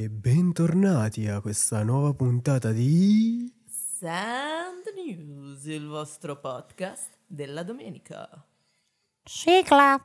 E bentornati a questa nuova puntata di... Sand News, il vostro podcast della domenica. Sigla.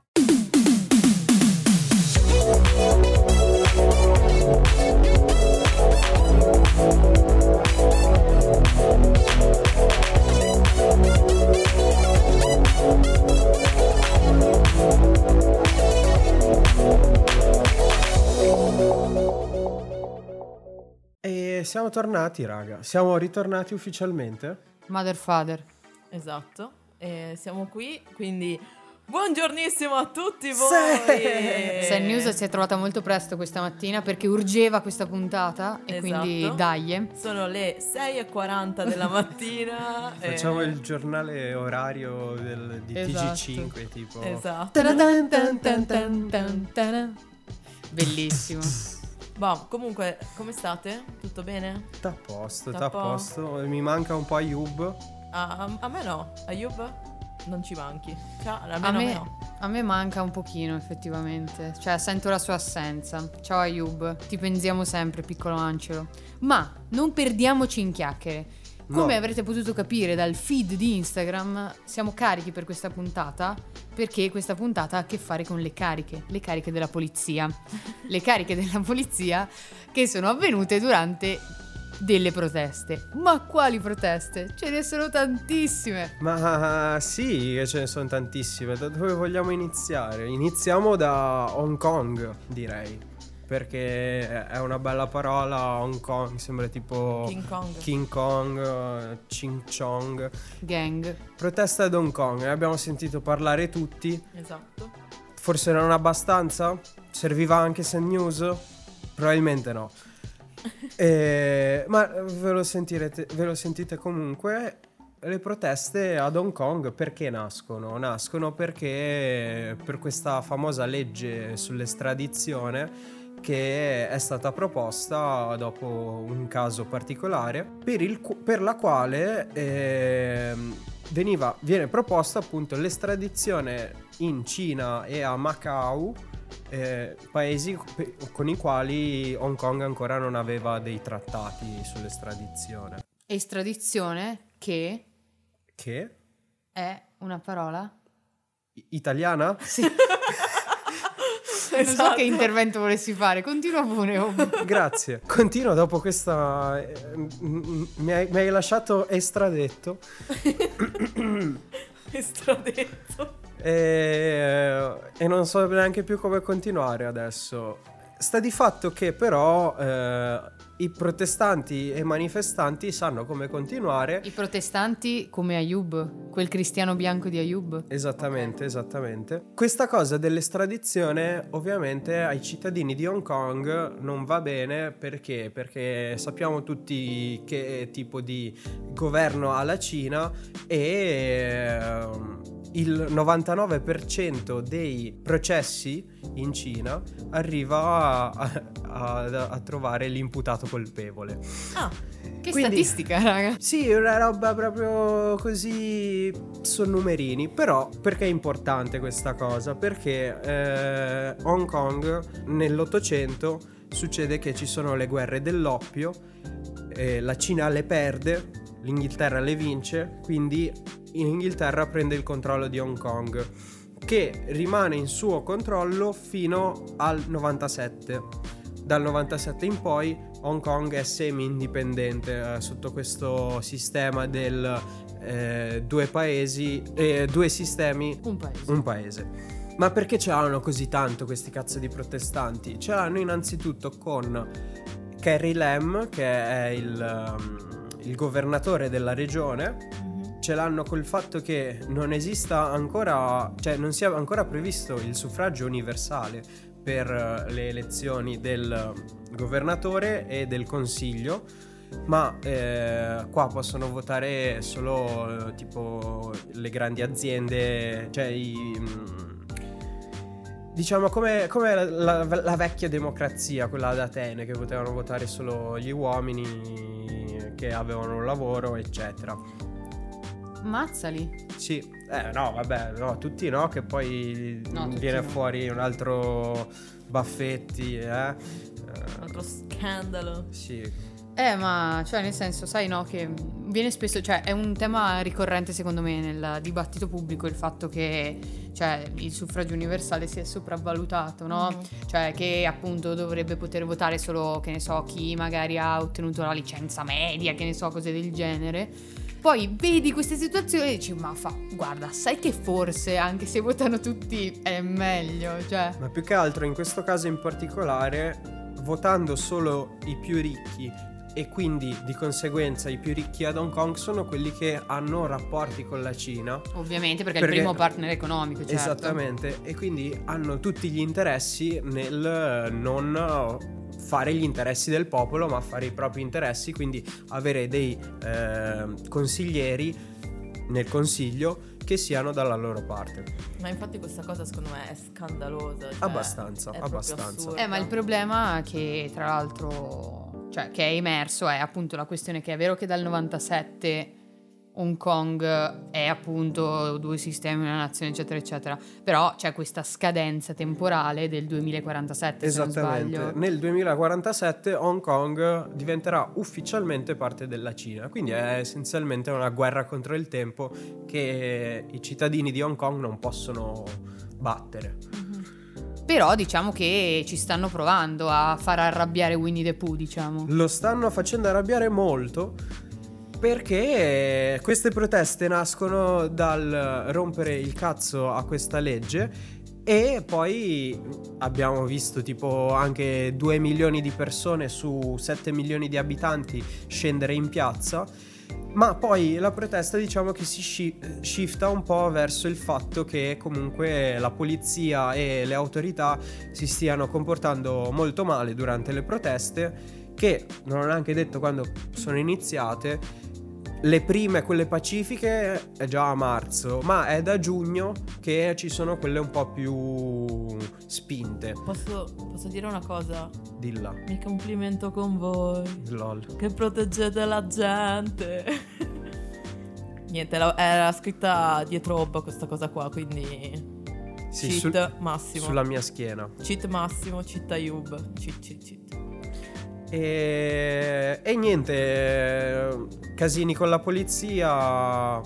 E siamo tornati, raga. Siamo ritornati ufficialmente. Mother Father. Esatto, e siamo qui, quindi buongiornissimo a tutti voi! Sì! Sen News si è trovata molto presto questa mattina perché urgeva questa puntata e Esatto. quindi dai. Sono le 6.40 della mattina. e- Facciamo il giornale orario del- di Esatto. TG5, tipo... Esatto. Bellissimo. Boh, comunque, come state? Tutto bene? Sta a posto, Sta sta a posto. Mi manca un po' Ayub. Ah, a, a me no, Ayub non ci manchi. Cioè, almeno A a me me, no. a me manca un pochino effettivamente, cioè sento la sua assenza. Ciao Ayub, ti pensiamo sempre piccolo Angelo. Ma non perdiamoci in chiacchiere. Come No. avrete potuto capire dal feed di Instagram, siamo carichi per questa puntata perché questa puntata ha a che fare con le cariche, le cariche della polizia. le cariche della polizia che sono avvenute durante delle proteste. Ma quali proteste? Ce ne sono tantissime. Ma sì, ce ne sono tantissime. Da dove vogliamo iniziare? Iniziamo da Hong Kong, direi. Perché è una bella parola, Hong Kong, sembra tipo King Kong. King Kong, Ching Chong. Gang. Protesta ad Hong Kong, ne abbiamo sentito parlare tutti. Esatto. Forse non abbastanza? Serviva anche Sun News? Probabilmente no. Eh, ma ve lo, sentirete, ve lo sentite comunque. Le proteste ad Hong Kong perché nascono? Nascono perché per questa famosa legge sull'estradizione che è stata proposta dopo un caso particolare per, il per la quale ehm, veniva, viene proposta appunto l'estradizione in Cina e a Macau eh, paesi con i quali Hong Kong ancora non aveva dei trattati sull'estradizione. Estradizione che Che? è una parola? I- Italiana? Sì. Non so Esatto. che intervento volessi fare, continua pure. oh. Grazie. Continuo dopo questa... eh, mi, hai, mi hai lasciato estradetto. Estradetto. E, e non so neanche più come continuare adesso. Sta di fatto che però eh, i protestanti e i manifestanti sanno come continuare. I protestanti come Ayub, quel cristiano bianco di Ayub. Esattamente, esattamente. Questa cosa dell'estradizione ovviamente ai cittadini di Hong Kong non va bene perché? Perché sappiamo tutti che tipo di governo ha la Cina e ehm, il 99% dei processi in Cina arriva a, a- a trovare l'imputato colpevole. Ah, Che Quindi- statistica, raga. Sì, una roba proprio così sono numerini, però perché è importante questa cosa? Perché eh, Hong Kong nell'Ottocento succede che ci sono le guerre dell'oppio, eh, la Cina le perde, l'Inghilterra le vince, quindi in Inghilterra prende il controllo di Hong Kong, che rimane in suo controllo fino al 97. Dal 97 in poi Hong Kong è semi-indipendente eh, sotto questo sistema del eh, due paesi, eh, due sistemi, Un paese. un paese. Ma perché ce l'hanno così tanto questi cazzo di protestanti? Ce l'hanno innanzitutto con Carrie Lam, che è il, um, il governatore della regione, mhm. ce l'hanno col fatto che non esista ancora, cioè non sia ancora previsto il suffragio universale per eh, le elezioni del governatore e del consiglio, ma eh, qua possono votare solo eh, tipo le grandi aziende, cioè i... mm, Diciamo come, come la, la- la vecchia democrazia, quella ad Atene, che potevano votare solo gli uomini che avevano un lavoro, eccetera. Mazzali. Sì, eh no, vabbè, no, tutti no, che poi No, viene no. fuori un altro Baffetti, eh. Eh, Ok. altro scandalo. Sì. Eh, ma cioè, nel senso, sai, no, che viene spesso, cioè, è un tema ricorrente secondo me nel dibattito pubblico il fatto che, cioè, il suffragio universale sia sopravvalutato, no? Mhm. Cioè, che appunto dovrebbe poter votare solo, che ne so, chi magari ha ottenuto la licenza media, che ne so, cose del genere. Poi vedi queste situazioni e dici, ma fa, guarda, sai che forse anche se votano tutti è meglio, cioè... Ma più che altro in questo caso in particolare, votando solo i più ricchi e quindi di conseguenza i più ricchi ad Hong Kong sono quelli che hanno rapporti con la Cina. Ovviamente perché, è Perché- il primo partner economico, certo. Esattamente, e quindi hanno tutti gli interessi nel non fare gli interessi del popolo, ma fare i propri interessi, quindi avere dei eh, consiglieri nel consiglio che siano dalla loro parte. Ma infatti questa cosa secondo me è scandalosa. cioè, Abbastanza, è abbastanza. Eh, ma il problema che tra l'altro, cioè che è emerso è appunto la questione che è vero che dal 97 Hong Kong è appunto due sistemi, una nazione, eccetera, eccetera, però c'è questa scadenza temporale del 2047, se non Esattamente. Nel 2047 Hong Kong diventerà ufficialmente parte della Cina, quindi è essenzialmente una guerra contro il tempo che i cittadini di Hong Kong non possono battere. Però diciamo che ci stanno provando a far arrabbiare Winnie the Pooh, diciamo. Lo stanno facendo arrabbiare molto perché queste proteste nascono dal rompere il cazzo a questa legge e poi abbiamo visto tipo anche 2 milioni di persone su 7 milioni di abitanti scendere in piazza. Ma poi la protesta diciamo che si sci- shifta un po' verso il fatto che comunque la polizia e le autorità si stiano comportando molto male durante le proteste che non ho neanche detto quando sono iniziate. Le prime, quelle pacifiche, è già a marzo, ma è da giugno che ci sono quelle un po' più spinte. Posso, posso dire una cosa? Dilla, Mi complimento con voi. lol. Che proteggete la gente. Niente, era scritta dietro Obba questa cosa qua, quindi... Sì, cheat sul- massimo. sulla mia schiena. Cheat massimo, cheat Ayub. Cheat, cheat, cheat. E, e niente, eh, casini con la polizia.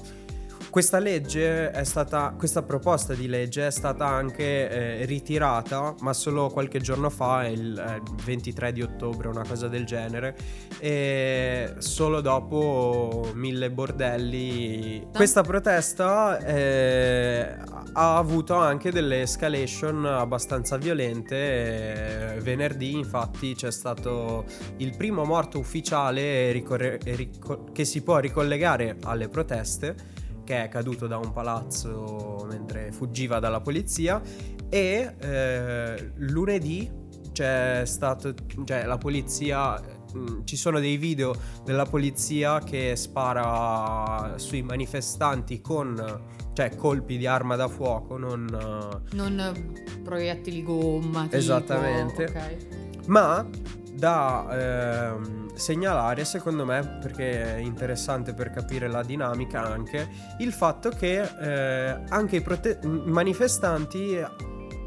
Questa legge è stata, questa proposta di legge è stata anche eh, ritirata, ma solo qualche giorno fa, il eh, 23 di ottobre, una cosa del genere, e solo dopo mille bordelli. Questa protesta eh, ha avuto anche delle escalation abbastanza violente. Eh, venerdì, infatti, c'è stato il primo morto ufficiale ricorre- rico- che si può ricollegare alle proteste che è caduto da un palazzo mentre fuggiva dalla polizia e eh, lunedì c'è stato cioè la polizia mh, ci sono dei video della polizia che spara sui manifestanti con cioè colpi di arma da fuoco non Non proiettili gomma, tipo, Esattamente. ok. ma da ehm, segnalare secondo me perché è interessante per capire la dinamica anche il fatto che eh, anche i prote- manifestanti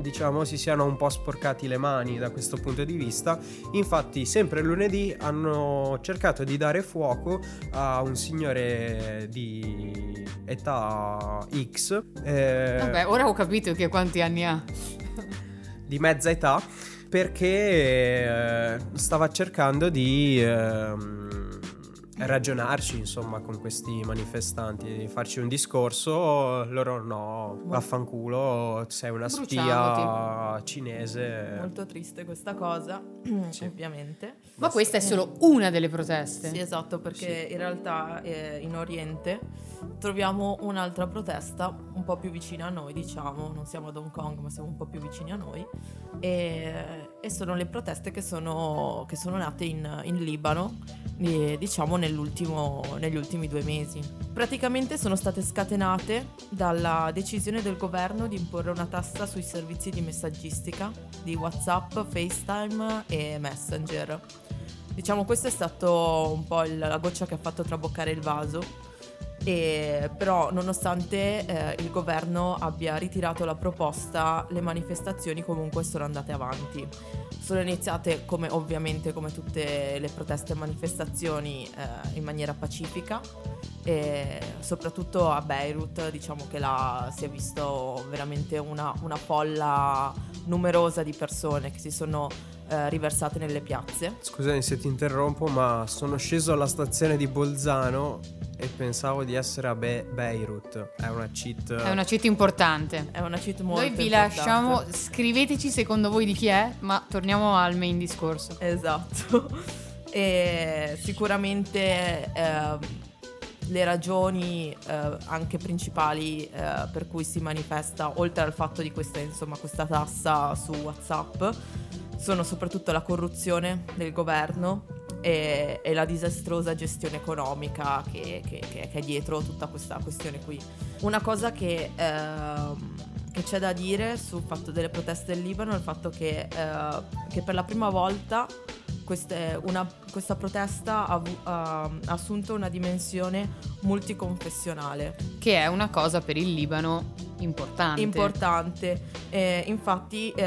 diciamo si siano un po' sporcati le mani da questo punto di vista infatti sempre lunedì hanno cercato di dare fuoco a un signore di età X eh, Vabbè, ora ho capito che quanti anni ha. di mezza età perché eh, stava cercando di ehm, ragionarci insomma con questi manifestanti farci un discorso loro no vaffanculo sei una spia cinese Molto triste questa cosa, Sì. ovviamente. Ma questa è solo una delle proteste. Sì, esatto, perché in realtà eh, in Oriente troviamo un'altra protesta un po' più vicina a noi, diciamo, non siamo ad Hong Kong, ma siamo un po' più vicini a noi, e, e sono le proteste che sono, che sono nate in, in Libano, eh, diciamo, negli ultimi due mesi. Praticamente sono state scatenate dalla decisione del governo di imporre una tassa sui servizi di messaggistica di WhatsApp, FaceTime e Messenger. Diciamo questo è stato un po' il- la goccia che ha fatto traboccare il vaso E, però nonostante eh, il governo abbia ritirato la proposta, le manifestazioni comunque sono andate avanti. Sono iniziate come ovviamente come tutte le proteste e manifestazioni eh, in maniera pacifica e soprattutto a Beirut diciamo che là si è visto veramente una, una folla numerosa di persone che si sono eh, riversate nelle piazze. Scusami se ti interrompo, ma sono sceso alla stazione di Bolzano e pensavo di essere a Be- Beirut. È una cheat. È una cheat importante. È una cheat molto Noi vi importante. lasciamo, scriveteci secondo voi di chi è, ma torniamo al main discorso. Esatto. E sicuramente eh, le ragioni eh, anche principali eh, per cui si manifesta, oltre al fatto di questa, insomma, questa tassa su WhatsApp, sono soprattutto la corruzione del governo e, e la disastrosa gestione economica che, che- che- è dietro tutta questa questione qui. Una cosa che, ehm, che c'è da dire sul fatto delle proteste del Libano è il fatto che, eh, che per la prima volta queste- una- questa protesta ha, ha- assunto una dimensione multiconfessionale Che è una cosa per il Libano importante. importante. Eh, infatti eh,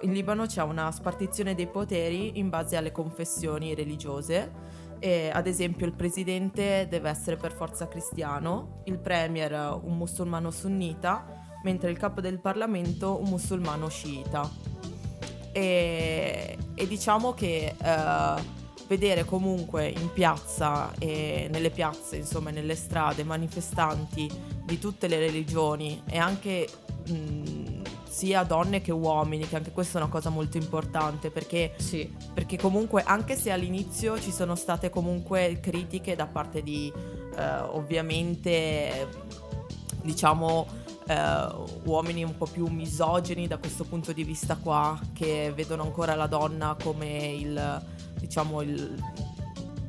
in Libano c'è una spartizione dei poteri in base alle confessioni religiose. Eh, ad esempio il presidente deve essere per forza cristiano, il premier un musulmano sunnita, mentre il capo del Parlamento un musulmano sciita. E, e diciamo che eh, vedere comunque in piazza e nelle piazze, insomma, nelle strade, manifestanti di tutte le religioni e anche mh, sia donne che uomini, che anche questa è una cosa molto importante perché, Sì. perché comunque anche se all'inizio ci sono state comunque critiche da parte di eh, ovviamente diciamo eh, uomini un po' più misogini da questo punto di vista qua che vedono ancora la donna come il diciamo il,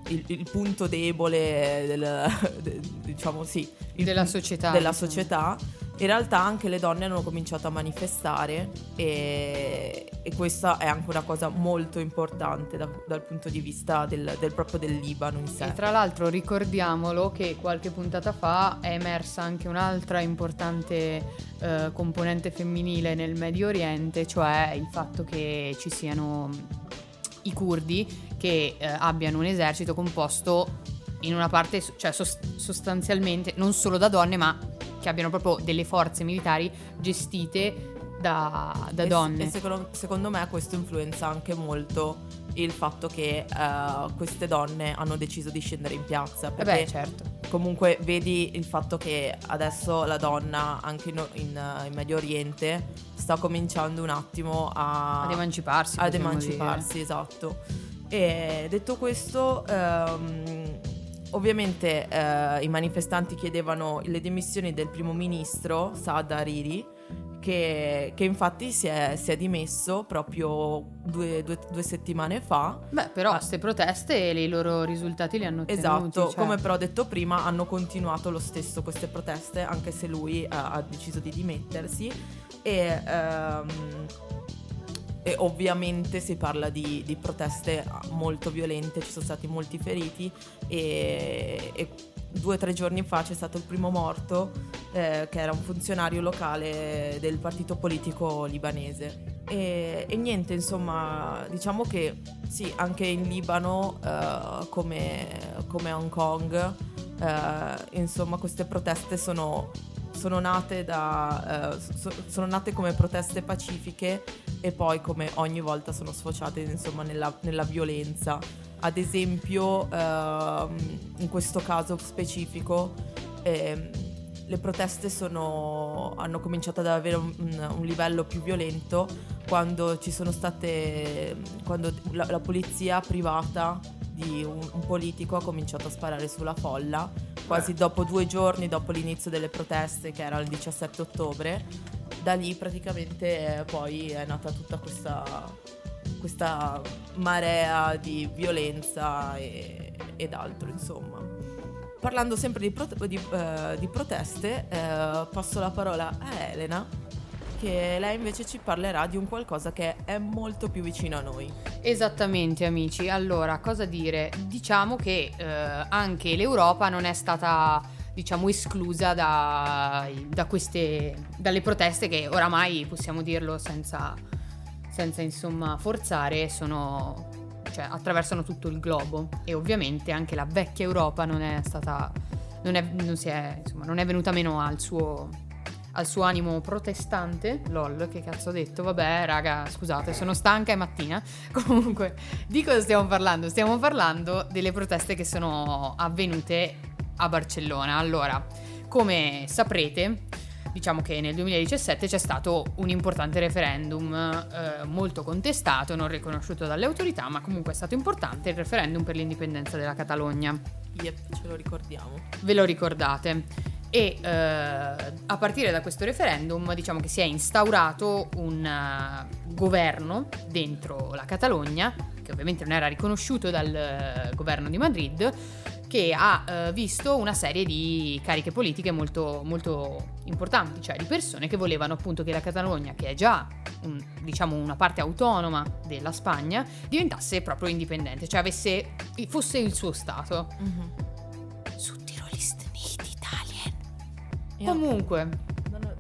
il- il punto debole del, de- diciamo sì Della società, della diciamo. In realtà anche le donne hanno cominciato a manifestare e, e questa è anche una cosa molto importante da- dal punto di vista del, del proprio del Libano in sé. E tra l'altro ricordiamolo che qualche puntata fa è emersa anche un'altra importante eh, componente femminile nel Medio Oriente, cioè il fatto che ci siano i curdi che eh, abbiano un esercito composto in una parte, cioè sos- sostanzialmente non solo da donne, ma che abbiano proprio delle forze militari gestite da, da E donne. E, secondo, secondo me questo influenza anche molto il fatto che eh, queste donne hanno deciso di scendere in piazza. Eh Perché beh, certo. comunque vedi il fatto che adesso la donna, anche in, in, eh, in Medio Oriente, sta cominciando un attimo a, Ad emanciparsi. ad emanciparsi, esatto. E detto questo, ehm, ovviamente eh, i manifestanti chiedevano le dimissioni del primo ministro Saad Hariri, che, che infatti si è, si è dimesso proprio due, due- due settimane fa. Beh, però Ah. queste proteste e i loro risultati li hanno ottenuti. Esatto, cioè- come però detto prima, hanno continuato lo stesso queste proteste, anche se lui eh, ha deciso di dimettersi. E, ehm, e ovviamente si parla di, di proteste molto violente, ci sono stati molti feriti e, e due o tre giorni fa c'è stato il primo morto eh, che era un funzionario locale del partito politico libanese. E, e niente, insomma, diciamo che sì, anche in Libano, eh, come, come a Hong Kong, eh, insomma, queste proteste sono, sono nate da, eh, so- sono nate come proteste pacifiche e poi come ogni volta sono sfociate insomma nella, nella violenza. Ad esempio, ehm, in questo caso specifico, ehm, le proteste sono- hanno cominciato ad avere un, un- livello più violento quando ci sono state quando la, la polizia privata di un, un politico ha cominciato a sparare sulla folla quasi dopo due giorni dopo l'inizio delle proteste che era il 17 ottobre da lì praticamente eh, poi è nata tutta questa questa marea di violenza e- ed altro insomma. Parlando sempre di, prote- di, eh, di proteste eh, passo la parola a Elena che lei invece ci parlerà di un qualcosa che è molto più vicino a noi. Esattamente amici, allora cosa dire? Diciamo che eh, anche l'Europa non è stata diciamo esclusa da, da queste, dalle proteste che oramai possiamo dirlo senza, senza insomma forzare sono, cioè, attraversano tutto il globo e ovviamente anche la vecchia Europa non è stata, non è, non è, insomma, non è venuta meno al suo, al suo animo protestante. Lol, che cazzo ho detto? Vabbè, raga, scusate, sono stanca è mattina. Comunque, di cosa stiamo parlando? Stiamo parlando delle proteste che sono avvenute a Barcellona. Allora, come saprete, diciamo che nel 2017 c'è stato un importante referendum eh, molto contestato, non riconosciuto dalle autorità, ma comunque è stato importante il referendum per l'indipendenza della Catalogna. Yep, ce lo ricordiamo. Ve lo ricordate? E eh, a partire da questo referendum diciamo che si è instaurato un uh, governo dentro la Catalogna, che ovviamente non era riconosciuto dal uh, governo di Madrid, che ha eh, visto una serie di cariche politiche molto, molto importanti, cioè di persone che volevano appunto che la Catalogna, che è già un, diciamo una parte autonoma della Spagna, diventasse proprio indipendente, cioè avesse, fosse il suo Stato. Mm-hmm. Io Comunque.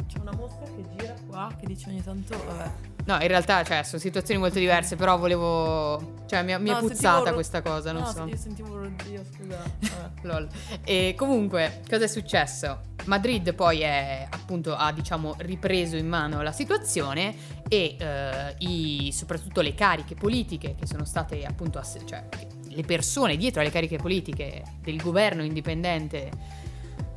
c'è una mosca che gira qua che dice ogni tanto... Vabbè. No, in realtà, cioè, sono situazioni molto diverse, però volevo... Cioè, mi, mi no, è puzzata ro- questa cosa, non no, so. io sentivo ronzio, scusa. Lol. E comunque, cosa è successo? Madrid poi è, appunto, ha, diciamo, ripreso in mano la situazione e eh, i, soprattutto le cariche politiche che sono state, appunto, ass- cioè, le persone dietro alle cariche politiche del governo indipendente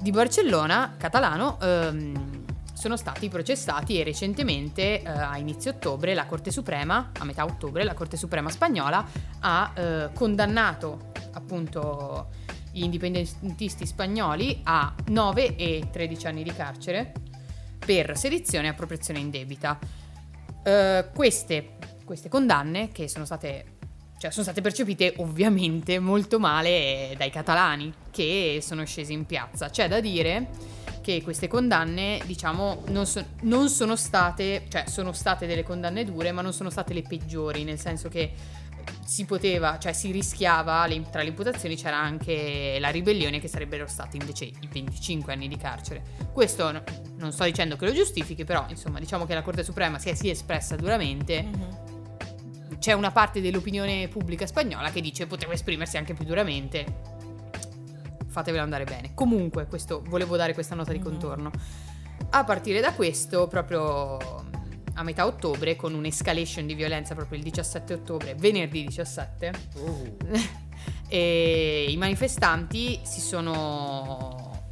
di Barcellona, catalano, ehm, sono stati processati e recentemente eh, a inizio ottobre la Corte Suprema, a metà ottobre, la Corte Suprema spagnola ha eh, condannato appunto gli indipendentisti spagnoli a 9 e 13 anni di carcere per sedizione e appropriazione indebita. Uh, queste, queste, condanne, che sono state, cioè sono state percepite ovviamente molto male dai catalani, che sono scesi in piazza. C'è da dire che queste condanne, diciamo, non, so, non, sono state, cioè sono state delle condanne dure, ma non sono state le peggiori, nel senso che si poteva, cioè si rischiava, tra le imputazioni c'era anche la ribellione che sarebbero stati invece i 25 anni di carcere. Questo no, non sto dicendo che lo giustifichi, però insomma diciamo che la Corte Suprema si è, si è espressa duramente. Mm-hmm. C'è una parte dell'opinione pubblica spagnola che dice poteva esprimersi anche più duramente fatevelo andare bene. Comunque, questo, volevo dare questa nota di mm-hmm. contorno. A partire da questo, proprio a metà ottobre, con un'escalation di violenza proprio il 17 ottobre, venerdì 17, uh. e i manifestanti si sono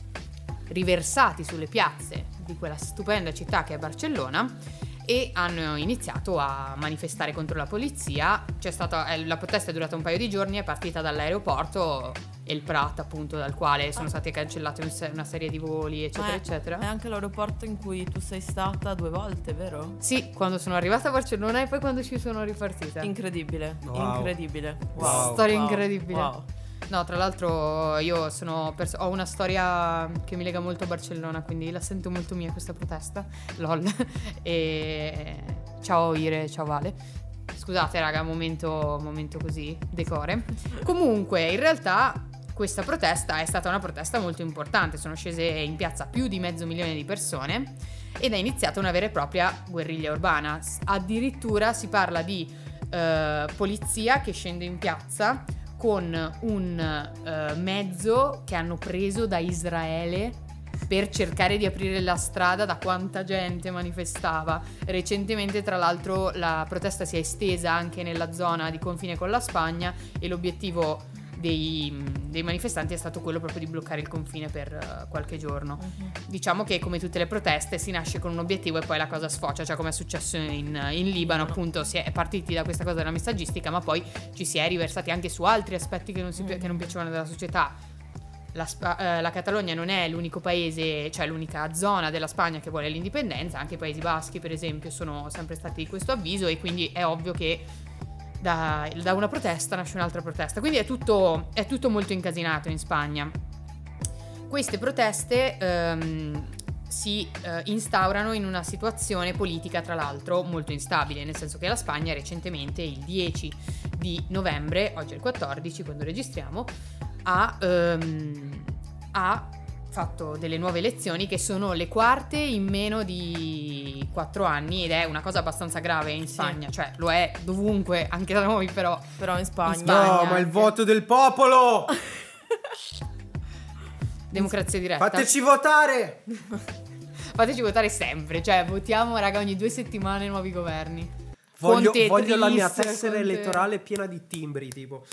riversati sulle piazze di quella stupenda città che è Barcellona e hanno iniziato a manifestare contro la polizia. C'è stata, eh, la protesta è durata un paio di giorni, è partita dall'aeroporto El Prat, appunto, dal quale sono ah. state cancellate una serie di voli, eccetera, è, eccetera. È anche l'aeroporto in cui tu sei stata due volte, vero? Sì, quando sono arrivata a Barcellona e poi quando ci sono ripartita. Incredibile, wow. incredibile. Wow. Storia wow. incredibile. Wow. No, tra l'altro io pers- ho una storia che mi lega molto a Barcellona, quindi la sento molto mia questa protesta. LOL. e ciao Ire, ciao Vale. Scusate raga, momento, momento così, decore. Comunque, in realtà questa protesta è stata una protesta molto importante, sono scese in piazza più di mezzo milione di persone ed è iniziata una vera e propria guerriglia urbana. Addirittura si parla di uh, polizia che scende in piazza con un uh, mezzo che hanno preso da Israele per cercare di aprire la strada da quanta gente manifestava. Recentemente, tra l'altro, la protesta si è estesa anche nella zona di confine con la Spagna e l'obiettivo dei, dei, manifestanti è stato quello proprio di bloccare il confine per uh, qualche giorno. Uh-huh. Diciamo che come tutte le proteste si nasce con un obiettivo e poi la cosa sfocia, cioè come è successo in, in Libano, appunto si è partiti da questa cosa della messaggistica, ma poi ci si è riversati anche su altri aspetti che non, si, uh-huh. che non piacevano della società. La, eh, la, Catalogna non è l'unico paese, cioè l'unica zona della Spagna che vuole l'indipendenza, anche i Paesi Baschi per esempio sono sempre stati di questo avviso e quindi è ovvio che da, da una protesta nasce un'altra protesta. Quindi è tutto, è tutto molto incasinato in Spagna. Queste proteste ehm, si eh, instaurano in una situazione politica, tra l'altro, molto instabile, nel senso che la Spagna recentemente, il 10 di novembre, oggi è il 14 quando registriamo, ha, ehm, ha fatto delle nuove elezioni che sono le quarte in meno di quattro anni ed è una cosa abbastanza grave in Sì. Spagna, cioè lo è dovunque, anche da noi però. Però in Spagna... In No, Spagna ma il anche. voto del popolo! Democrazia diretta. Fateci votare! Fateci votare sempre, cioè votiamo raga ogni due settimane nuovi governi. Voglio, Conte voglio la mia tessera Conte- elettorale piena di timbri, tipo.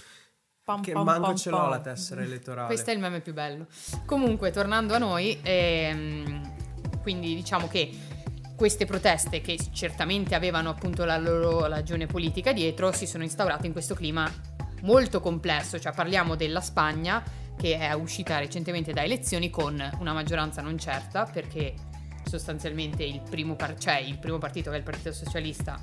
Pam, Che pam, manco pam, ce l'ho la tessera elettorale. Questo è il meme più bello. Comunque, tornando a noi, ehm, quindi diciamo che queste proteste, che certamente avevano appunto la loro ragione politica dietro, si sono instaurate in questo clima molto complesso. Cioè, parliamo della Spagna, che è uscita recentemente da elezioni con una maggioranza non certa, perché sostanzialmente il primo, par- cioè il primo partito, che è il Partito Socialista,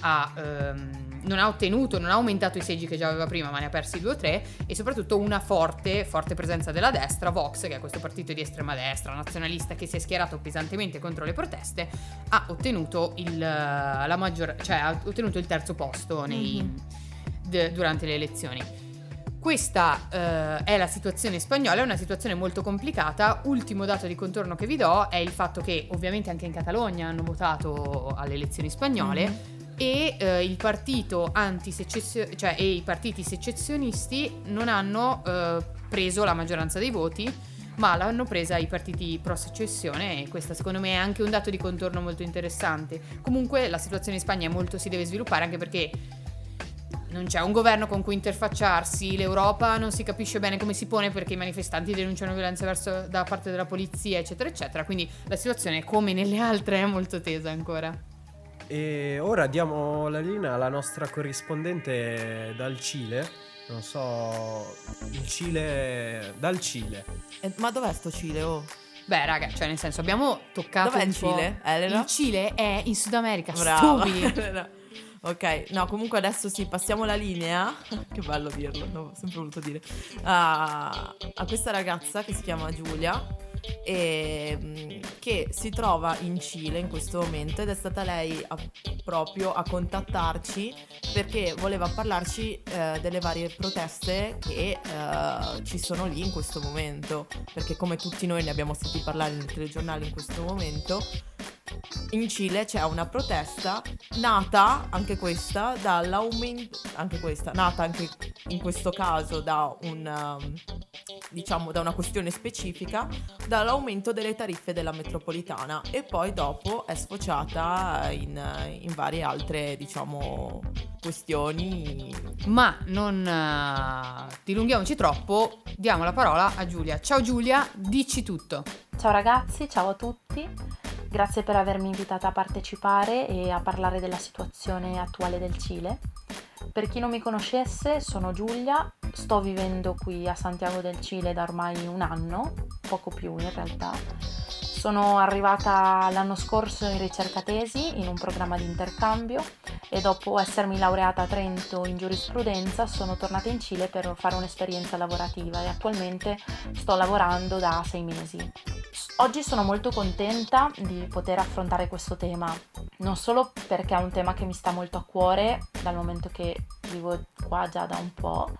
ha, ehm, non ha ottenuto, non ha aumentato i seggi che già aveva prima, ma ne ha persi due o tre, e soprattutto una forte, forte presenza della destra, Vox, che è questo partito di estrema destra, nazionalista, che si è schierato pesantemente contro le proteste, ha ottenuto il, la maggior, cioè, ha ottenuto il terzo posto nei- Mhm. d- durante le elezioni. Questa eh, è la situazione spagnola, è una situazione molto complicata. Ultimo dato di contorno che vi do è il fatto che ovviamente anche in Catalogna hanno votato alle elezioni spagnole Mhm. E eh, il partito cioè e i partiti secessionisti non hanno eh, preso la maggioranza dei voti, ma l'hanno presa i partiti pro secessione e questo secondo me è anche un dato di contorno molto interessante. Comunque la situazione in Spagna molto si deve sviluppare anche perché non c'è un governo con cui interfacciarsi, l'Europa non si capisce bene come si pone perché i manifestanti denunciano violenze verso, da parte della polizia, eccetera, eccetera. Quindi la situazione, come nelle altre, è molto tesa ancora. E ora diamo la linea alla nostra corrispondente dal Cile. Non so, il Cile. Dal Cile. Eh, ma dov'è sto Cile? Oh? Beh, raga, cioè nel senso abbiamo toccato Dov'è il po'- Cile, Elena? Il Cile è in Sud America, Brava. ok, no, comunque adesso sì, passiamo la linea. che bello dirlo, l'ho sempre voluto dire. A, a questa ragazza che si chiama Giulia. E, mm, che si trova in Cile in questo momento ed è stata lei a- proprio a contattarci perché voleva parlarci eh, delle varie proteste che eh, ci sono lì in questo momento. Perché come tutti noi ne abbiamo sentito parlare nel telegiornale in questo momento in Cile c'è una protesta nata anche questa dall'aumento anche questa nata anche in questo caso da un um, diciamo da una questione specifica dall'aumento delle tariffe della metropolitana e poi dopo è sfociata in, in varie altre diciamo questioni Ma non eh, dilunghiamoci troppo, diamo la parola a Giulia. Ciao Giulia, dici tutto. Ciao ragazzi, ciao a tutti. Grazie per avermi invitata a partecipare e a parlare della situazione attuale del Cile. Per chi non mi conoscesse, sono Giulia, sto vivendo qui a Santiago del Cile da ormai un anno, poco più in realtà. Sono arrivata l'anno scorso in ricerca tesi in un programma di intercambio e dopo essermi laureata a Trento in giurisprudenza sono tornata in Cile per fare un'esperienza lavorativa e attualmente sto lavorando da sei mesi. Oggi sono molto contenta di poter affrontare questo tema, non solo perché è un tema che mi sta molto a cuore dal momento che vivo qua già da un po',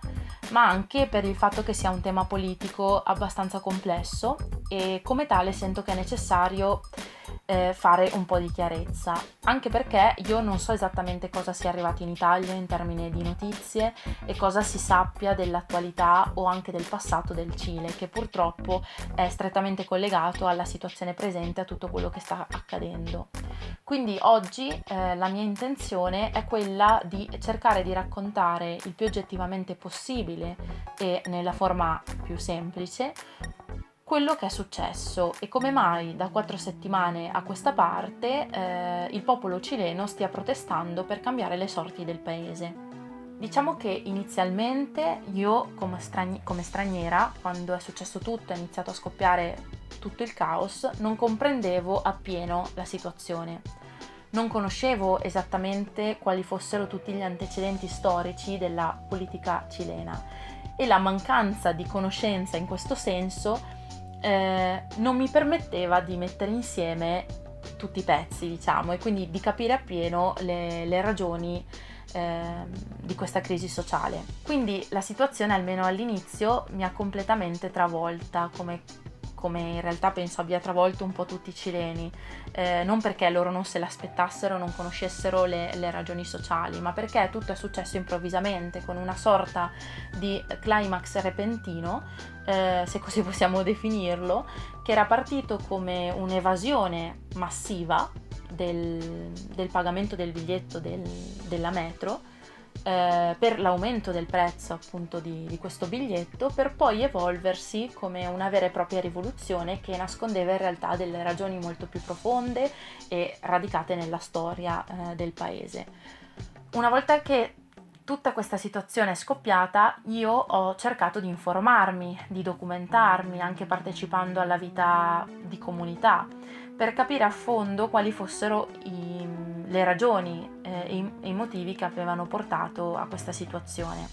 ma anche per il fatto che sia un tema politico abbastanza complesso e come tale sento che è necessario eh, fare un po' di chiarezza, anche perché io non so esattamente cosa sia arrivato in Italia in termini di notizie e cosa si sappia dell'attualità o anche del passato del Cile, che purtroppo è strettamente collegato alla situazione presente, a tutto quello che sta accadendo. Quindi oggi eh, la mia intenzione è quella di cercare di raccontare il più oggettivamente possibile e nella forma più semplice quello che è successo e come mai da quattro settimane a questa parte eh, il popolo cileno stia protestando per cambiare le sorti del paese. Diciamo che inizialmente io come, strani- come straniera, quando è successo tutto, è iniziato a scoppiare tutto il caos, non comprendevo appieno la situazione. Non conoscevo esattamente quali fossero tutti gli antecedenti storici della politica cilena e la mancanza di conoscenza in questo senso eh, non mi permetteva di mettere insieme tutti i pezzi, diciamo, e quindi di capire appieno le, le ragioni eh, di questa crisi sociale. Quindi la situazione, almeno all'inizio, mi ha completamente travolta, come come in realtà penso abbia travolto un po' tutti i cileni, eh, non perché loro non se l'aspettassero, non conoscessero le, le, ragioni sociali, ma perché tutto è successo improvvisamente, con una sorta di climax repentino, eh, se così possiamo definirlo, che era partito come un'evasione massiva del, del pagamento del biglietto del, della metro eh, per l'aumento del prezzo appunto di, di, questo biglietto per poi evolversi come una vera e propria rivoluzione che nascondeva in realtà delle ragioni molto più profonde e radicate nella storia eh, del paese. Una volta che tutta questa situazione è scoppiata, io ho cercato di informarmi, di documentarmi, anche partecipando alla vita di comunità, per capire a fondo quali fossero i, le ragioni eh, e i, i motivi che avevano portato a questa situazione.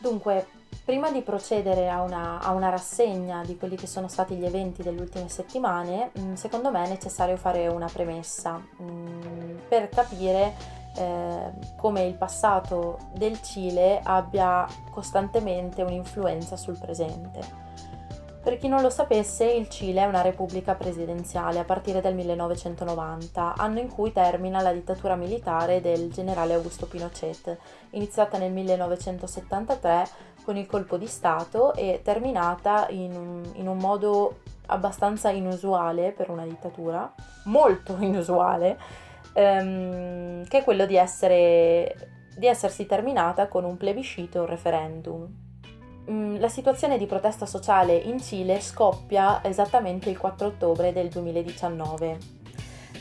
Dunque, prima di procedere a una, a una, rassegna di quelli che sono stati gli eventi delle ultime settimane, mm, secondo me è necessario fare una premessa mm, per capire eh, come il passato del Cile abbia costantemente un'influenza sul presente. Per chi non lo sapesse, il Cile è una repubblica presidenziale a partire dal 1990, anno in cui termina la dittatura militare del generale Augusto Pinochet, iniziata nel 1973 con il colpo di Stato e terminata in un, in un modo abbastanza inusuale per una dittatura, molto inusuale, ehm, che è quello di, essere, di essersi terminata con un plebiscito, un referendum. Mm, la situazione di protesta sociale in Cile scoppia esattamente il 4 ottobre del 2019,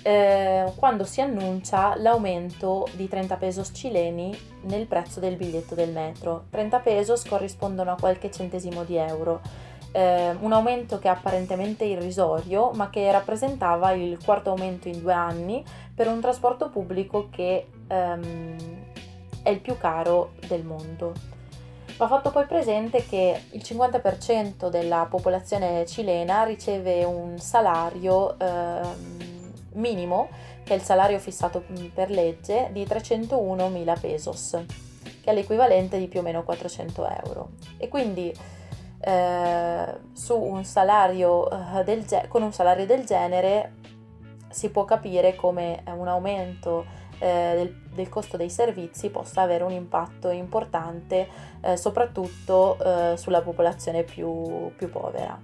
eh, quando si annuncia l'aumento di 30 pesos cileni nel prezzo del biglietto del metro. 30 pesos corrispondono a qualche centesimo di euro eh, un aumento che è apparentemente irrisorio, ma che rappresentava il quarto aumento in due anni per un trasporto pubblico che ehm, è il più caro del mondo. Va fatto poi presente che il 50% della popolazione cilena riceve un salario eh, minimo, che è il salario fissato per legge, di 301.000 pesos, che è l'equivalente di più o meno 400 euro. E quindi eh, un eh, del con un salario del genere si può capire come un aumento eh, del, del, costo dei servizi possa avere un impatto importante eh, soprattutto eh, sulla popolazione più, più, povera.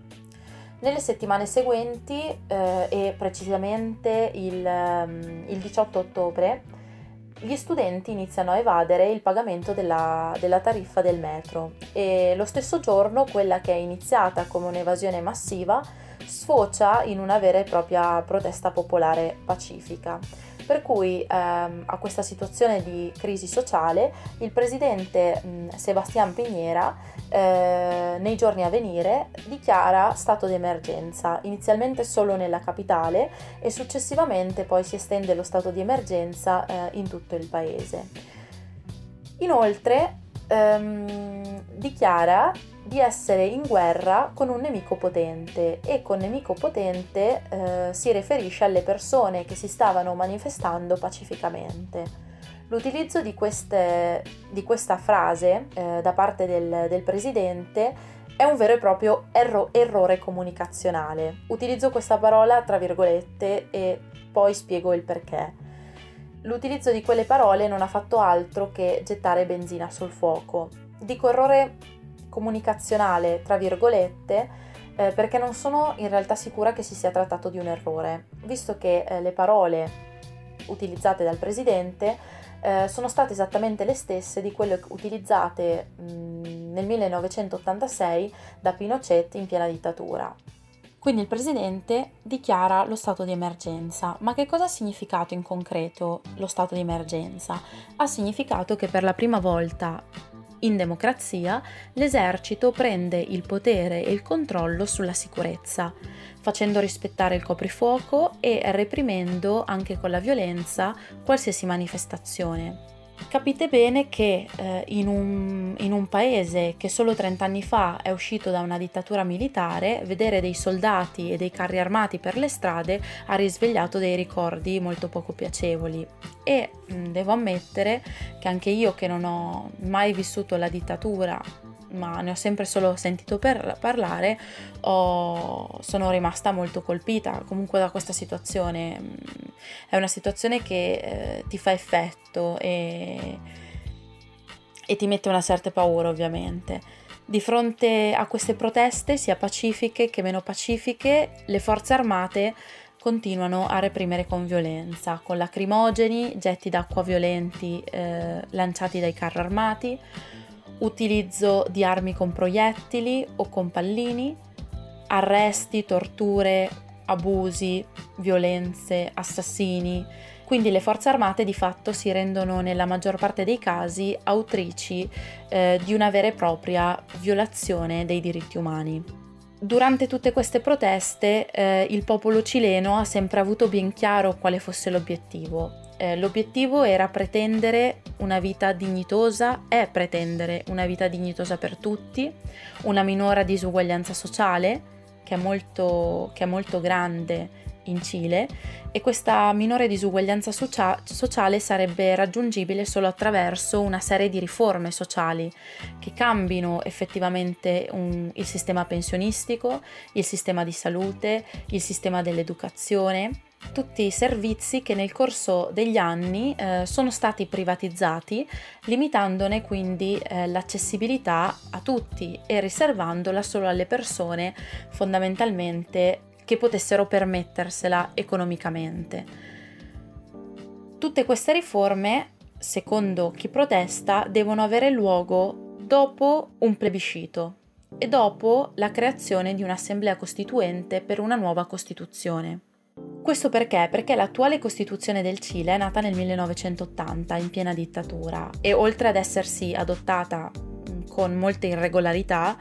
Nelle settimane seguenti eh, e precisamente il, um, il 18 ottobre gli studenti iniziano a evadere il pagamento della, della, tariffa del metro e lo stesso giorno quella che è iniziata come un'evasione massiva sfocia in una vera e propria protesta popolare pacifica. Per cui ehm, a questa situazione di crisi sociale il presidente mh, Sebastián Piñera eh, nei giorni a venire dichiara stato di emergenza, inizialmente solo nella capitale e successivamente poi si estende lo stato di emergenza eh, in tutto il paese. Inoltre ehm, dichiara di essere in guerra con un nemico potente e con nemico potente eh, si riferisce alle persone che si stavano manifestando pacificamente. L'utilizzo di, queste, di questa frase eh, da parte del, del, presidente è un vero e proprio erro, errore comunicazionale. Utilizzo questa parola tra virgolette e poi spiego il perché. L'utilizzo di quelle parole non ha fatto altro che gettare benzina sul fuoco. Dico errore comunicazionale, tra virgolette, eh, perché non sono in realtà sicura che si sia trattato di un errore, visto che eh, le parole utilizzate dal presidente eh, sono state esattamente le stesse di quelle utilizzate mh, nel 1986 da Pinochet in piena dittatura. Quindi il presidente dichiara lo stato di emergenza, ma che cosa ha significato in concreto lo stato di emergenza? Ha significato che per la prima volta in democrazia l'esercito prende il potere e il controllo sulla sicurezza, facendo rispettare il coprifuoco e reprimendo anche con la violenza qualsiasi manifestazione. Capite bene che eh, in, un, in, un, paese che solo 30 anni fa è uscito da una dittatura militare, vedere dei soldati e dei carri armati per le strade ha risvegliato dei ricordi molto poco piacevoli. E mh, devo ammettere che anche io che non ho mai vissuto la dittatura ma ne ho sempre solo sentito parlare, ho, sono rimasta molto colpita comunque da questa situazione. Mm, è una situazione che eh, ti fa effetto e, e ti mette una certa paura ovviamente. Di fronte a queste proteste, sia pacifiche che meno pacifiche, le forze armate continuano a reprimere con violenza, con lacrimogeni, getti d'acqua violenti eh, lanciati dai carri armati, utilizzo di armi con proiettili o con pallini, arresti, torture, abusi, violenze, assassini. Quindi le forze armate di fatto si rendono nella maggior parte dei casi autrici eh, di una vera e propria violazione dei diritti umani. Durante tutte queste proteste eh, il popolo cileno ha sempre avuto ben chiaro quale fosse l'obiettivo, eh, l'obiettivo era pretendere una vita dignitosa, è pretendere una vita dignitosa per tutti, una minore disuguaglianza sociale che è molto, che è molto grande in Cile e questa minore disuguaglianza socia- sociale sarebbe raggiungibile solo attraverso una serie di riforme sociali che cambino effettivamente un, il sistema pensionistico, il sistema di salute, il sistema dell'educazione. Tutti i servizi che nel corso degli anni eh, sono stati privatizzati, limitandone quindi eh, l'accessibilità a tutti e riservandola solo alle persone fondamentalmente che potessero permettersela economicamente. Tutte queste riforme, secondo chi protesta, devono avere luogo dopo un plebiscito e dopo la creazione di un'assemblea costituente per una nuova Costituzione. Questo perché? Perché l'attuale Costituzione del Cile è nata nel 1980 in piena dittatura e oltre ad essersi adottata con molte irregolarità,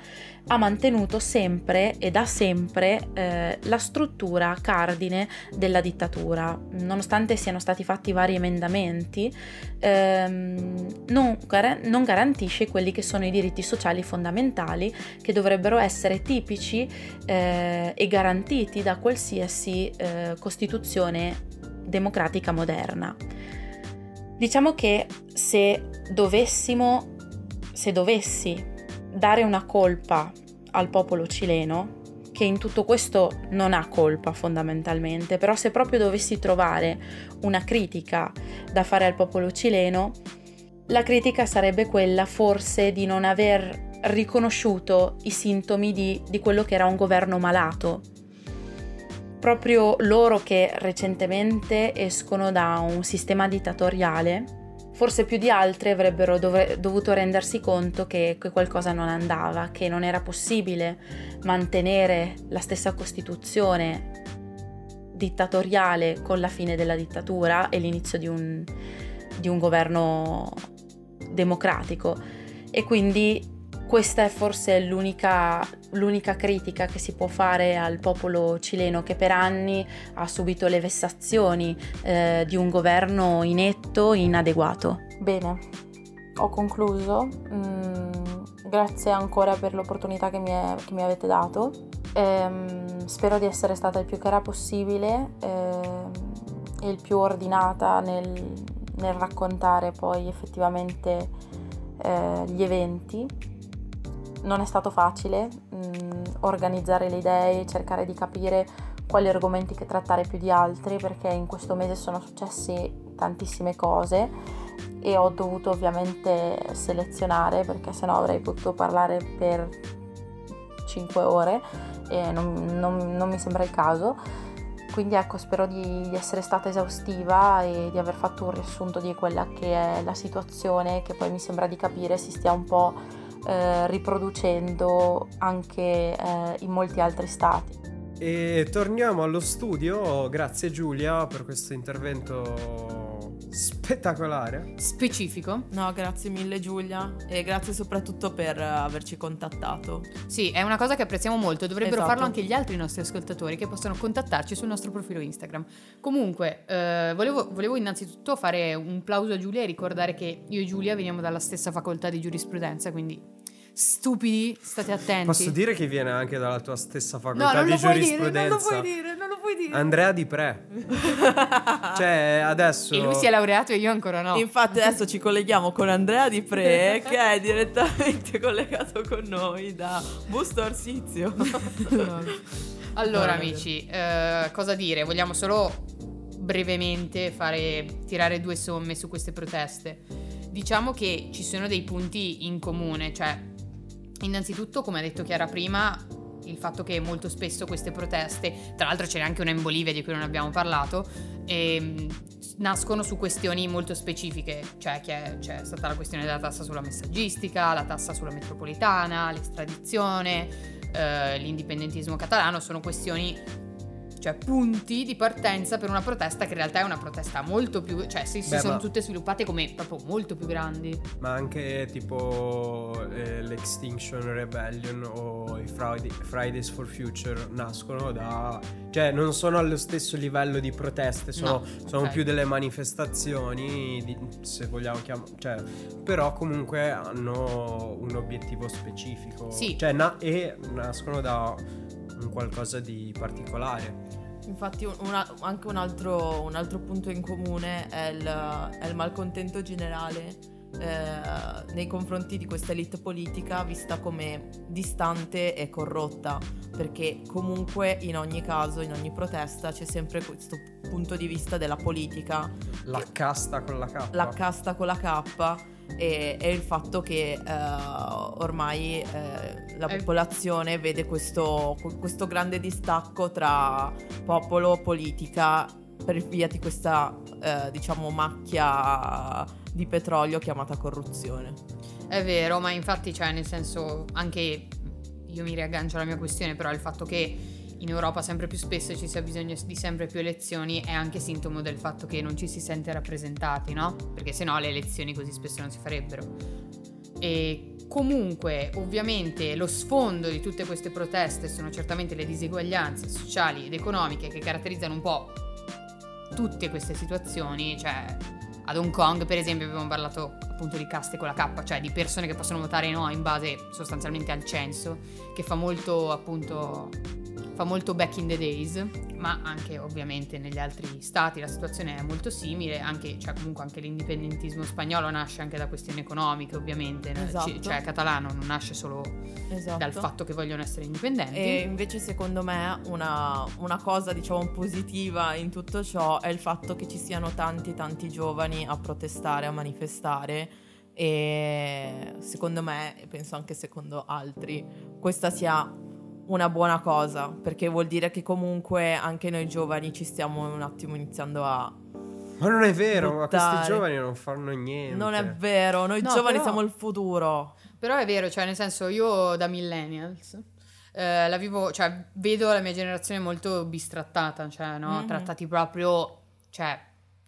ha mantenuto sempre e da sempre eh, la struttura cardine della dittatura. Nonostante siano stati fatti vari emendamenti, ehm, non, gar- non, garantisce quelli che sono i diritti sociali fondamentali che dovrebbero essere tipici eh, e garantiti da qualsiasi eh, Costituzione democratica moderna. Diciamo che se dovessimo se dovessi dare una colpa al popolo cileno, che in tutto questo non ha colpa fondamentalmente, però se proprio dovessi trovare una critica da fare al popolo cileno, la critica sarebbe quella forse di non aver riconosciuto i sintomi di, di quello che era un governo malato. Proprio loro che recentemente escono da un sistema dittatoriale forse più di altri avrebbero dov- dovuto rendersi conto che, che qualcosa non andava, che non era possibile mantenere la stessa Costituzione dittatoriale con la fine della dittatura e l'inizio di un, di un governo democratico. E quindi questa è forse l'unica, l'unica, critica che si può fare al popolo cileno che per anni ha subito le vessazioni eh, di un governo inetto e inadeguato. Bene, ho concluso. Mm, grazie ancora per l'opportunità che mi, è, che mi avete dato. Ehm, spero di essere stata il più chiara possibile ehm, e il più ordinata nel, nel raccontare poi effettivamente eh, gli eventi non è stato facile mh, mm, organizzare le idee, cercare di capire quali argomenti che trattare più di altri perché in questo mese sono successe tantissime cose e ho dovuto ovviamente selezionare perché sennò avrei potuto parlare per 5 ore e non, non, non mi sembra il caso. Quindi ecco, spero di, di, essere stata esaustiva e di aver fatto un riassunto di quella che è la situazione che poi mi sembra di capire si stia un po' eh, riproducendo anche eh, in molti altri stati. E torniamo allo studio, grazie Giulia per questo intervento spettacolare. Specifico. No, grazie mille Giulia e grazie soprattutto per averci contattato. Sì, è una cosa che apprezziamo molto, dovrebbero esatto. farlo anche gli altri nostri ascoltatori che possono contattarci sul nostro profilo Instagram. Comunque, eh, volevo, volevo innanzitutto fare un plauso a Giulia e ricordare che io e Giulia veniamo dalla stessa facoltà di giurisprudenza, quindi stupidi, state attenti. Posso dire che viene anche dalla tua stessa No, facoltà non di lo puoi dire, giurisprudenza? non lo puoi dire, non lo puoi dire. Andrea Di Pre. cioè, adesso... E lui si è laureato e io ancora no. Infatti adesso ci colleghiamo con Andrea Di Pre che è direttamente collegato con noi da Busto Orsizio. Allora, No, no, amici, eh, cosa dire? Vogliamo solo brevemente fare tirare due somme su queste proteste. Diciamo che ci sono dei punti in comune, cioè innanzitutto, come ha detto Chiara prima, il fatto che molto spesso queste proteste, tra l'altro c'è anche una in Bolivia di cui non abbiamo parlato, ehm, nascono su questioni molto specifiche, cioè c'è stata la questione della tassa sulla messaggistica, la tassa sulla metropolitana, l'estradizione, eh, l'indipendentismo catalano, sono questioni cioè punti di partenza per una protesta che in realtà è una protesta molto più, cioè si, si Beh, sono ma- tutte sviluppate come proprio molto più grandi. Ma anche tipo eh, l'Extinction Rebellion o i Friday- Fridays for Future nascono da... cioè non sono allo stesso livello di proteste, sono, No, sono più delle manifestazioni, di- se vogliamo chiamare... Cioè, però comunque hanno un obiettivo specifico. Sì. Cioè, na- e nascono da un qualcosa di particolare. Infatti un- una- anche un altro, un altro punto in comune è il, è il malcontento generale eh, nei confronti di questa elite politica vista come distante e corrotta, perché comunque in ogni caso, in ogni protesta c'è sempre questo punto di vista della politica La casta con la K. la casta con la K e, e il fatto che eh, ormai eh, la Eh. popolazione vede questo, questo grande distacco tra popolo e politica per via di questa eh, diciamo macchia di petrolio chiamata corruzione. È vero, ma infatti, cioè, nel senso, anche io mi riaggancio alla mia questione, però il fatto che in Europa sempre più spesso ci sia bisogno di sempre più elezioni è anche sintomo del fatto che non ci si sente rappresentati, no? Perché se no le elezioni così spesso non si farebbero. E comunque, ovviamente, lo sfondo di tutte queste proteste sono certamente le diseguaglianze sociali ed economiche che caratterizzano un po' tutte queste situazioni, cioè ad Hong Kong, per esempio, abbiamo parlato appunto di caste con la K, cioè di persone che possono votare no in base sostanzialmente al censo, che fa molto appunto fa molto back in the days, ma anche ovviamente negli altri stati la situazione è molto simile, anche cioè comunque anche l'indipendentismo spagnolo nasce anche da questioni economiche, ovviamente? Esatto. Cioè catalano non nasce solo Esatto. dal fatto che vogliono essere indipendenti. E invece secondo me una, una cosa diciamo positiva in tutto ciò è il fatto che ci siano tanti tanti giovani a protestare, a manifestare e secondo me, e penso anche secondo altri, questa sia una buona cosa perché vuol dire che comunque anche noi giovani ci stiamo un attimo iniziando a... Ma non è vero, ma questi Buttare. giovani non fanno niente. Non è vero, noi No, giovani però- siamo il futuro. Però è vero, cioè nel senso io da millennials eh, la vivo, cioè vedo la mia generazione molto bistrattata, cioè no, Mhm. trattati proprio, cioè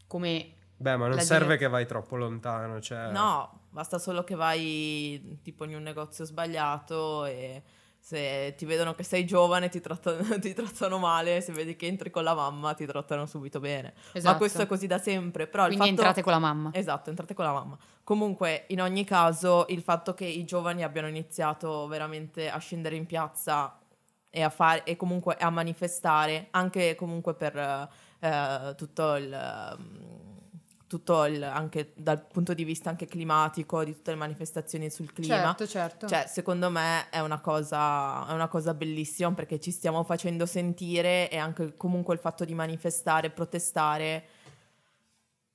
come Beh, ma non La serve dire- che vai troppo lontano, cioè... No, basta solo che vai tipo in un negozio sbagliato e se ti vedono che sei giovane ti trattano, ti trattano male, se vedi che entri con la mamma ti trattano subito bene. esatto. Ma questo è così da sempre. Però Quindi il fatto... entrate con la mamma. Esatto, entrate con la mamma. Comunque, in ogni caso, il fatto che i giovani abbiano iniziato veramente a scendere in piazza e a fare e comunque a manifestare, anche comunque per eh, tutto il tutto il, anche dal punto di vista anche climatico, di tutte le manifestazioni sul clima. Certo, certo. Cioè, secondo me è una, cosa, è una cosa bellissima perché ci stiamo facendo sentire e anche comunque il fatto di manifestare, protestare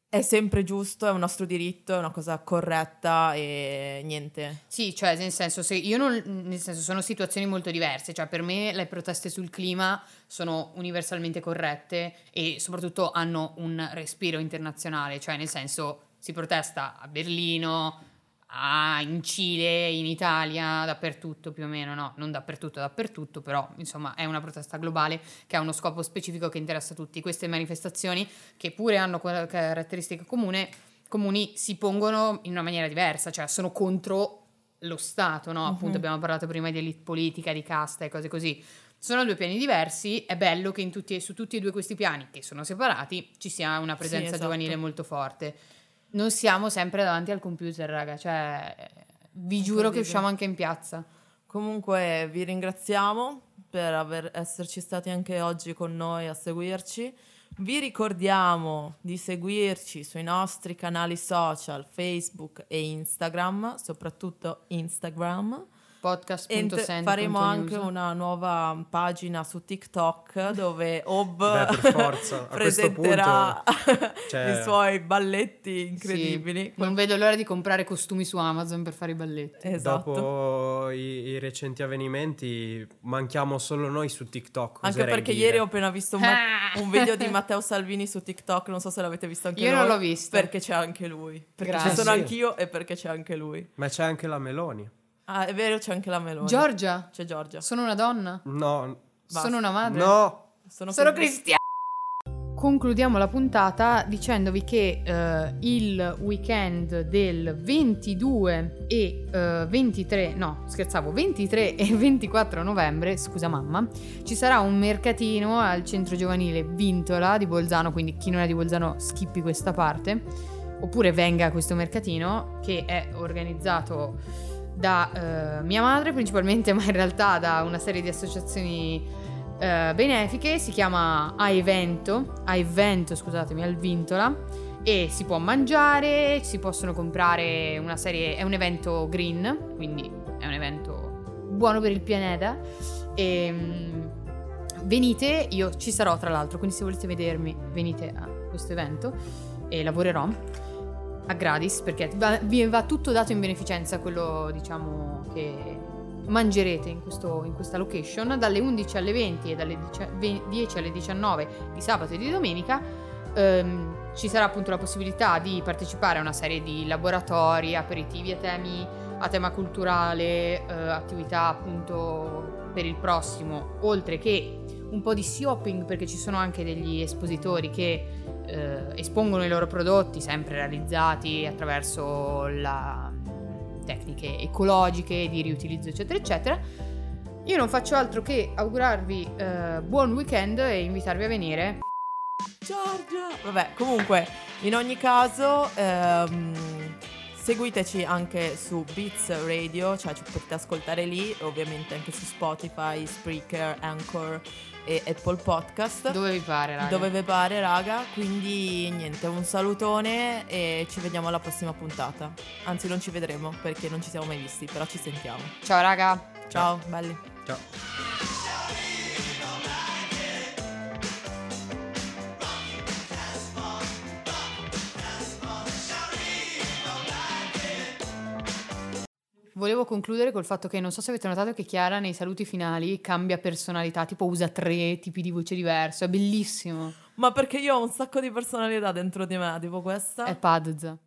è sempre giusto, è un nostro diritto, è una cosa corretta e niente. Sì, cioè nel senso, se io non, nel senso sono situazioni molto diverse, cioè per me le proteste sul clima sono universalmente corrette e soprattutto hanno un respiro internazionale, cioè nel senso si protesta a Berlino, a- in Cile, in Italia, dappertutto più o meno, no, non dappertutto, dappertutto, però insomma è una protesta globale che ha uno scopo specifico che interessa tutti. Queste manifestazioni, che pure hanno quella caratteristica comune, comuni, si pongono in una maniera diversa, cioè sono contro lo Stato, no? Appunto Mhm. abbiamo parlato prima di elite politica, di casta e cose così. Sono due piani diversi, è bello che in tutti, su tutti e due questi piani, che sono separati, ci sia una presenza esatto. giovanile molto forte. Non siamo sempre davanti al computer, raga, cioè vi giuro che usciamo anche in piazza. Comunque vi ringraziamo per aver, esserci stati anche oggi con noi a seguirci. Vi ricordiamo di seguirci sui nostri canali social Facebook e Instagram, soprattutto Instagram. E Podcast.send. faremo anche una nuova pagina su TikTok dove Ob Beh, forza, presenterà cioè- i suoi balletti incredibili. Non vedo l'ora di comprare costumi su Amazon per fare i balletti. Esatto. Dopo i, i recenti avvenimenti manchiamo solo noi su TikTok. Anche perché dire. ieri ho appena visto un, ma- un video di Matteo Salvini su TikTok, non so se l'avete visto anche Io voi. non l'ho visto. Perché c'è anche lui. Perché Grazie. ci sono Sì. anch'io e perché c'è anche lui. Ma c'è anche la Meloni. Ah, è vero, c'è anche la Meloni. Giorgia, C'è Giorgia. sono una donna? No, Basta. Sono una madre? no. Sono, Sono cristiana. Concludiamo la puntata dicendovi che eh, il weekend del 22 e eh, 23, no scherzavo, 23 e 24 novembre, scusa mamma, ci sarà un mercatino al centro giovanile Vintola di Bolzano, quindi chi non è di Bolzano skippi questa parte, oppure venga a questo mercatino che è organizzato da eh, mia madre principalmente, ma in realtà da una serie di associazioni eh, benefiche, si chiama A Evento, scusatemi, al Vintola. E si può mangiare, si possono comprare una serie, è un evento green, quindi è un evento buono per il pianeta. E mm, venite, io ci sarò tra l'altro, quindi se volete vedermi venite a questo evento e lavorerò a gratis perché va- vi va tutto dato in beneficenza quello diciamo che mangerete in, questo- in questa location dalle 11 alle 20 e dalle 10 ve- 10 alle 19 di sabato e di domenica. Ehm, ci sarà appunto la possibilità di partecipare a una serie di laboratori, aperitivi a temi a tema culturale, eh, attività appunto per il prossimo, oltre che un po' di shopping perché ci sono anche degli espositori che eh, espongono i loro prodotti sempre realizzati attraverso la tecniche ecologiche di riutilizzo eccetera eccetera io non faccio altro che augurarvi eh, buon weekend e invitarvi a venire Giorgia! Vabbè, comunque, in ogni caso, ehm, seguiteci anche su Beats Radio, cioè ci potete ascoltare lì, ovviamente anche su Spotify, Spreaker, Anchor e Apple Podcast. dove vi pare raga. Dove vi pare, raga. Quindi niente, un salutone e ci vediamo alla prossima puntata. Anzi, non ci vedremo perché non ci siamo mai visti, però ci sentiamo. ciao raga Ciao, belli. Ciao. Volevo concludere col fatto che non so se avete notato che Chiara nei saluti finali cambia personalità, tipo usa tre tipi di voce diverse, è bellissimo. Ma perché io ho un sacco di personalità dentro di me, tipo questa. È Padza.